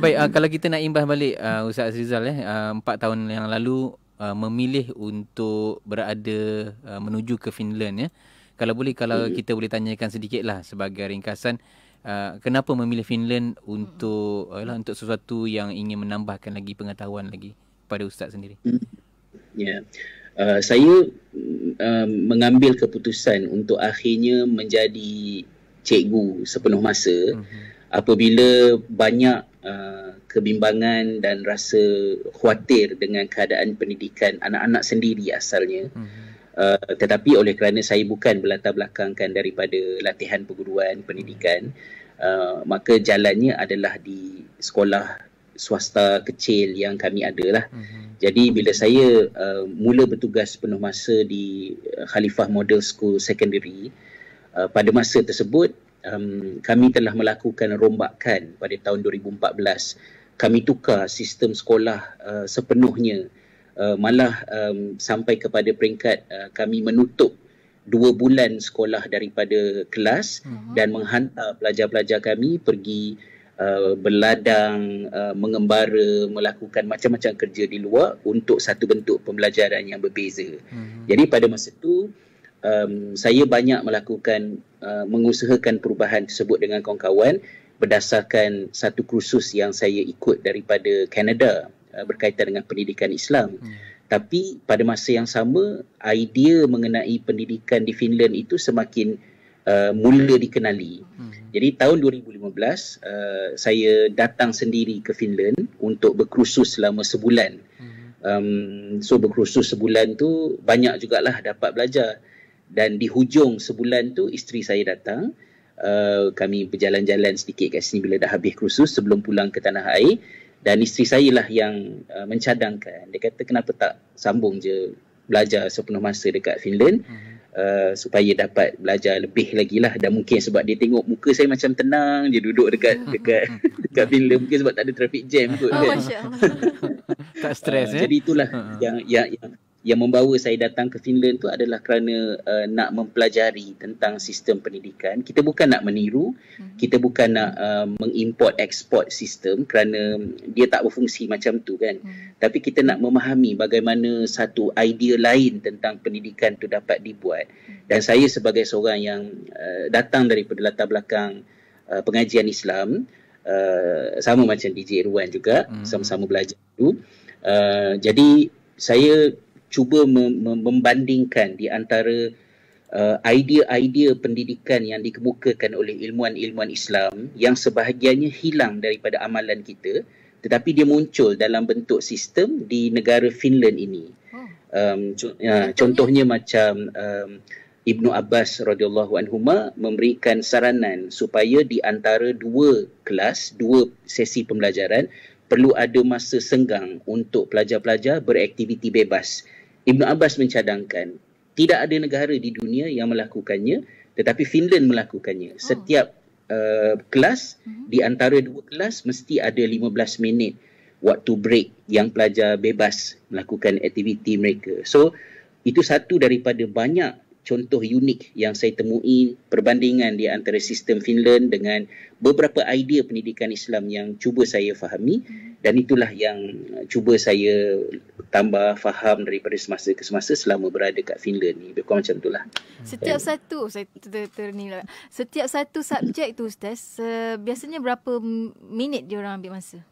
Baik, uh, kalau kita nak imbas balik uh, Ustaz Rizal eh, uh, 4 tahun yang lalu uh, memilih untuk berada uh, menuju ke Finland ya. Kalau boleh kalau hmm. kita boleh tanyakan sedikitlah sebagai ringkasan uh, kenapa memilih Finland untuk uh, lah, untuk sesuatu yang ingin menambahkan lagi pengetahuan lagi pada ustaz sendiri. Hmm. Ya. Yeah. Uh, saya uh, mengambil keputusan untuk akhirnya menjadi cikgu sepenuh masa uh-huh. apabila banyak uh, kebimbangan dan rasa khawatir dengan keadaan pendidikan anak-anak sendiri asalnya. Uh-huh. Uh, tetapi oleh kerana saya bukan berlatar belakangkan daripada latihan perguruan pendidikan, uh, maka jalannya adalah di sekolah swasta kecil yang kami ada lah. Uh-huh. Jadi bila saya uh, mula bertugas penuh masa di Khalifah Model School Secondary, uh, pada masa tersebut um, kami telah melakukan rombakan pada tahun 2014. Kami tukar sistem sekolah uh, sepenuhnya. Uh, malah um, sampai kepada peringkat uh, kami menutup dua bulan sekolah daripada kelas uh-huh. dan menghantar pelajar-pelajar kami pergi Uh, berladang, uh, mengembara, melakukan macam-macam kerja di luar untuk satu bentuk pembelajaran yang berbeza. Hmm. Jadi pada masa itu um, saya banyak melakukan uh, mengusahakan perubahan tersebut dengan kawan-kawan berdasarkan satu kursus yang saya ikut daripada Canada uh, berkaitan dengan pendidikan Islam. Hmm. Tapi pada masa yang sama idea mengenai pendidikan di Finland itu semakin uh, mula dikenali. Hmm. Jadi tahun 2015 uh, saya datang sendiri ke Finland untuk berkursus selama sebulan. Hmm. Um, so berkursus sebulan tu banyak jugalah dapat belajar. Dan di hujung sebulan tu isteri saya datang. Uh, kami berjalan-jalan sedikit kat sini bila dah habis kursus sebelum pulang ke tanah air. Dan isteri saya lah yang uh, mencadangkan. Dia kata kenapa tak sambung je belajar sepenuh masa dekat Finland. Hmm uh, supaya dapat belajar lebih lagi lah dan mungkin sebab dia tengok muka saya macam tenang je duduk dekat dekat dekat bila mungkin sebab tak ada traffic jam kot oh, kan. tak stres uh, eh. Jadi itulah uh-huh. yang yang yang yang membawa saya datang ke Finland tu adalah kerana uh, nak mempelajari tentang sistem pendidikan. Kita bukan nak meniru, hmm. kita bukan nak uh, mengimport export sistem kerana dia tak berfungsi macam tu kan. Hmm. Tapi kita nak memahami bagaimana satu idea lain tentang pendidikan tu dapat dibuat. Hmm. Dan saya sebagai seorang yang uh, datang daripada latar belakang uh, pengajian Islam, uh, sama macam DJ Irwan juga, hmm. sama-sama belajar tu. Uh, jadi saya cuba membandingkan di antara uh, idea-idea pendidikan yang dikemukakan oleh ilmuan-ilmuan Islam yang sebahagiannya hilang daripada amalan kita tetapi dia muncul dalam bentuk sistem di negara Finland ini. Oh. Um, uh, contohnya macam um, Ibnu Abbas radhiyallahu anhuma memberikan saranan supaya di antara dua kelas, dua sesi pembelajaran perlu ada masa senggang untuk pelajar-pelajar beraktiviti bebas. Ibn Abbas mencadangkan tidak ada negara di dunia yang melakukannya tetapi Finland melakukannya. Oh. Setiap uh, kelas uh-huh. di antara dua kelas mesti ada 15 minit waktu break yang pelajar bebas melakukan aktiviti mereka. So itu satu daripada banyak contoh unik yang saya temui perbandingan di antara sistem Finland dengan beberapa idea pendidikan Islam yang cuba saya fahami dan itulah yang cuba saya tambah faham daripada semasa ke semasa selama berada kat Finland ni lebih kurang macam itulah. Setiap yeah. satu saya ter, ter, lah. Setiap satu subjek tu ustaz biasanya berapa minit dia orang ambil masa?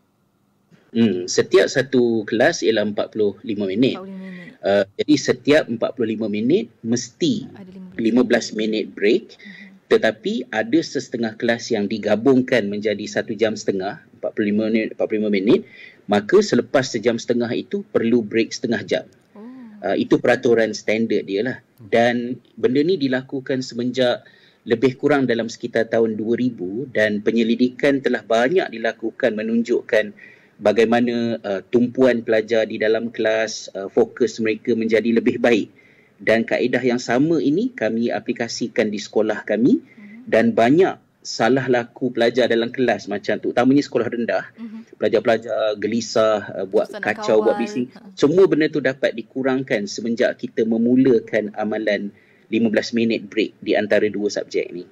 Hmm, setiap satu kelas ialah 45 minit. 45 minit. Uh, jadi setiap 45 minit mesti 15 minit break. Uh-huh. Tetapi ada setengah kelas yang digabungkan menjadi satu jam setengah, 45 minit, 45 minit. Maka selepas sejam setengah itu perlu break setengah jam. Oh. Uh, itu peraturan standard dia lah. Dan benda ni dilakukan semenjak lebih kurang dalam sekitar tahun 2000 dan penyelidikan telah banyak dilakukan menunjukkan bagaimana uh, tumpuan pelajar di dalam kelas uh, fokus mereka menjadi lebih baik. Dan kaedah yang sama ini kami aplikasikan di sekolah kami. Mhm. dan banyak salah laku pelajar dalam kelas macam tu utamanya sekolah rendah. Mhm. pelajar-pelajar gelisah uh, buat Sana kacau kawan. buat bising. Ha. semua benda tu dapat dikurangkan semenjak kita memulakan amalan 15 minit break di antara dua subjek ni